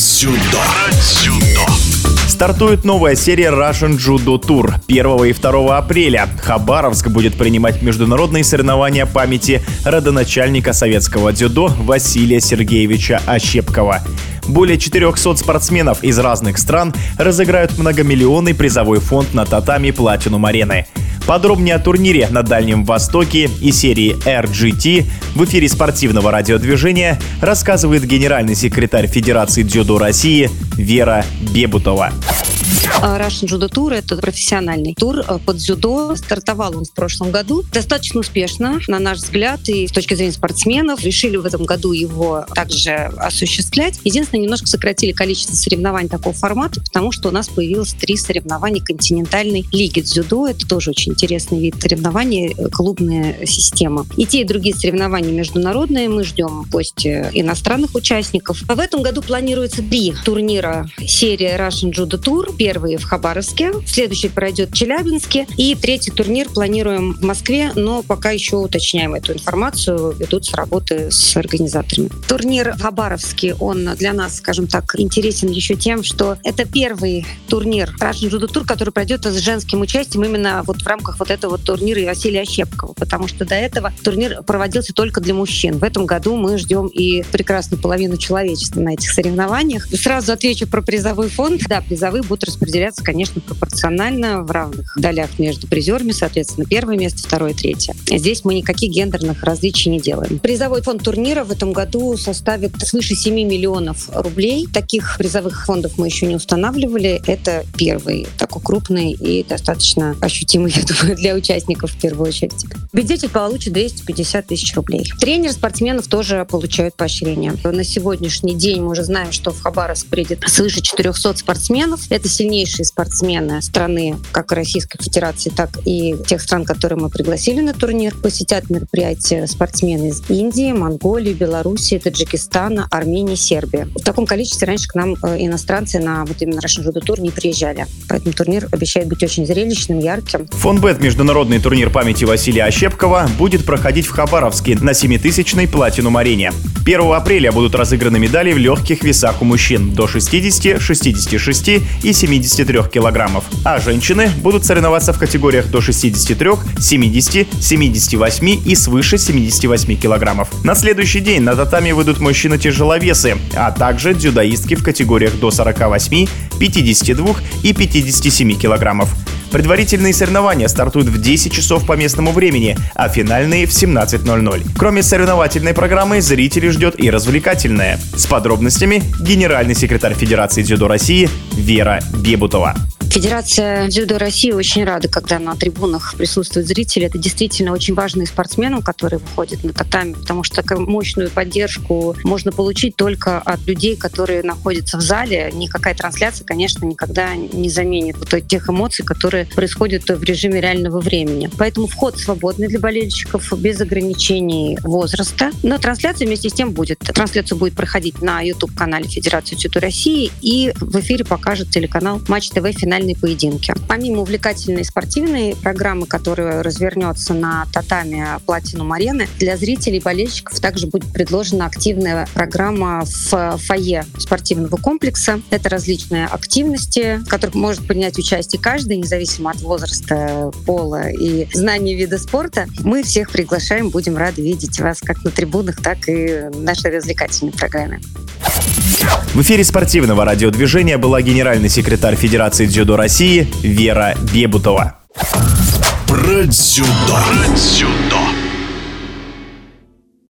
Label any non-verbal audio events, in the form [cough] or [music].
Про дзюдо. Стартует новая серия Russian Judo Tour 1 и 2 апреля. Хабаровск будет принимать международные соревнования памяти родоначальника советского дзюдо Василия Сергеевича Ощепкова. Более 400 спортсменов из разных стран разыграют многомиллионный призовой фонд на татами Платинум Арены. Подробнее о турнире на Дальнем Востоке и серии RGT в эфире спортивного радиодвижения рассказывает генеральный секретарь Федерации дзюдо России Вера Бебутова. А, Russian Judo Tour — это профессиональный тур э, под дзюдо. Стартовал он в прошлом году достаточно успешно, на наш взгляд, и с точки зрения спортсменов. Решили в этом году его также осуществлять. Единственное, немножко сократили количество соревнований такого формата, потому что у нас появилось три соревнования континентальной лиги дзюдо. Это тоже очень интересный вид соревнований, э, клубная система. И те, и другие соревнования международные. Мы ждем гости иностранных участников. В этом году планируется три турнира серии Russian Judo Tour. Первый в Хабаровске, следующий пройдет в Челябинске, и третий турнир планируем в Москве, но пока еще уточняем эту информацию, ведутся работы с организаторами. Турнир в Хабаровске, он для нас, скажем так, интересен еще тем, что это первый турнир Russian Judo Tour, который пройдет с женским участием именно вот в рамках вот этого турнира Василия Ощепкова, потому что до этого турнир проводился только для мужчин. В этом году мы ждем и прекрасную половину человечества на этих соревнованиях. Сразу отвечу про призовой фонд. Да, призовые будут распределяться, конечно, пропорционально в равных долях между призерами, соответственно, первое место, второе, третье. Здесь мы никаких гендерных различий не делаем. Призовой фонд турнира в этом году составит свыше 7 миллионов рублей. Таких призовых фондов мы еще не устанавливали. Это первый такой крупный и достаточно ощутимый, [laughs] я думаю, для участников в первую очередь. Победитель получит 250 тысяч рублей. Тренер спортсменов тоже получают поощрение. На сегодняшний день мы уже знаем, что в Хабаровск приедет свыше 400 спортсменов. Это сильнейшие спортсмены страны, как Российской Федерации, так и тех стран, которые мы пригласили на турнир. Посетят мероприятия спортсмены из Индии, Монголии, Белоруссии, Таджикистана, Армении, Сербии. В таком количестве раньше к нам э, иностранцы на вот именно Russian Judo Tour не приезжали. Поэтому турнир обещает быть очень зрелищным, ярким. Фонбет международный турнир памяти Василия Ощепкова будет проходить в Хабаровске на 7000-й Платинум арене. 1 апреля будут разыграны медали в легких весах у мужчин до 60, 66 и 73 килограммов, а женщины будут соревноваться в категориях до 63, 70, 78 и свыше 78 килограммов. На следующий день на татами выйдут мужчины-тяжеловесы, а также дзюдоистки в категориях до 48, 52 и 57 килограммов. Предварительные соревнования стартуют в 10 часов по местному времени, а финальные в 17.00. Кроме соревновательной программы, зрители ждет и развлекательная. С подробностями генеральный секретарь Федерации дзюдо России Вера Бебутова. Федерация дзюдо России очень рада, когда на трибунах присутствуют зрители. Это действительно очень важные спортсмены, которые выходят на татами, потому что такую мощную поддержку можно получить только от людей, которые находятся в зале. Никакая трансляция, конечно, никогда не заменит вот тех эмоций, которые происходят в режиме реального времени. Поэтому вход свободный для болельщиков, без ограничений возраста. Но трансляция вместе с тем будет. Трансляция будет проходить на YouTube-канале Федерации дзюдо России и в эфире покажет телеканал Матч ТВ финальный финальные поединки. Помимо увлекательной спортивной программы, которая развернется на татами Платинум Арены, для зрителей и болельщиков также будет предложена активная программа в фойе спортивного комплекса. Это различные активности, в которых может принять участие каждый, независимо от возраста, пола и знания вида спорта. Мы всех приглашаем, будем рады видеть вас как на трибунах, так и в нашей развлекательной программе. В эфире спортивного радиодвижения была генеральный секретарь Федерации дзюдо России Вера Бебутова. Про дзюдо. Про дзюдо.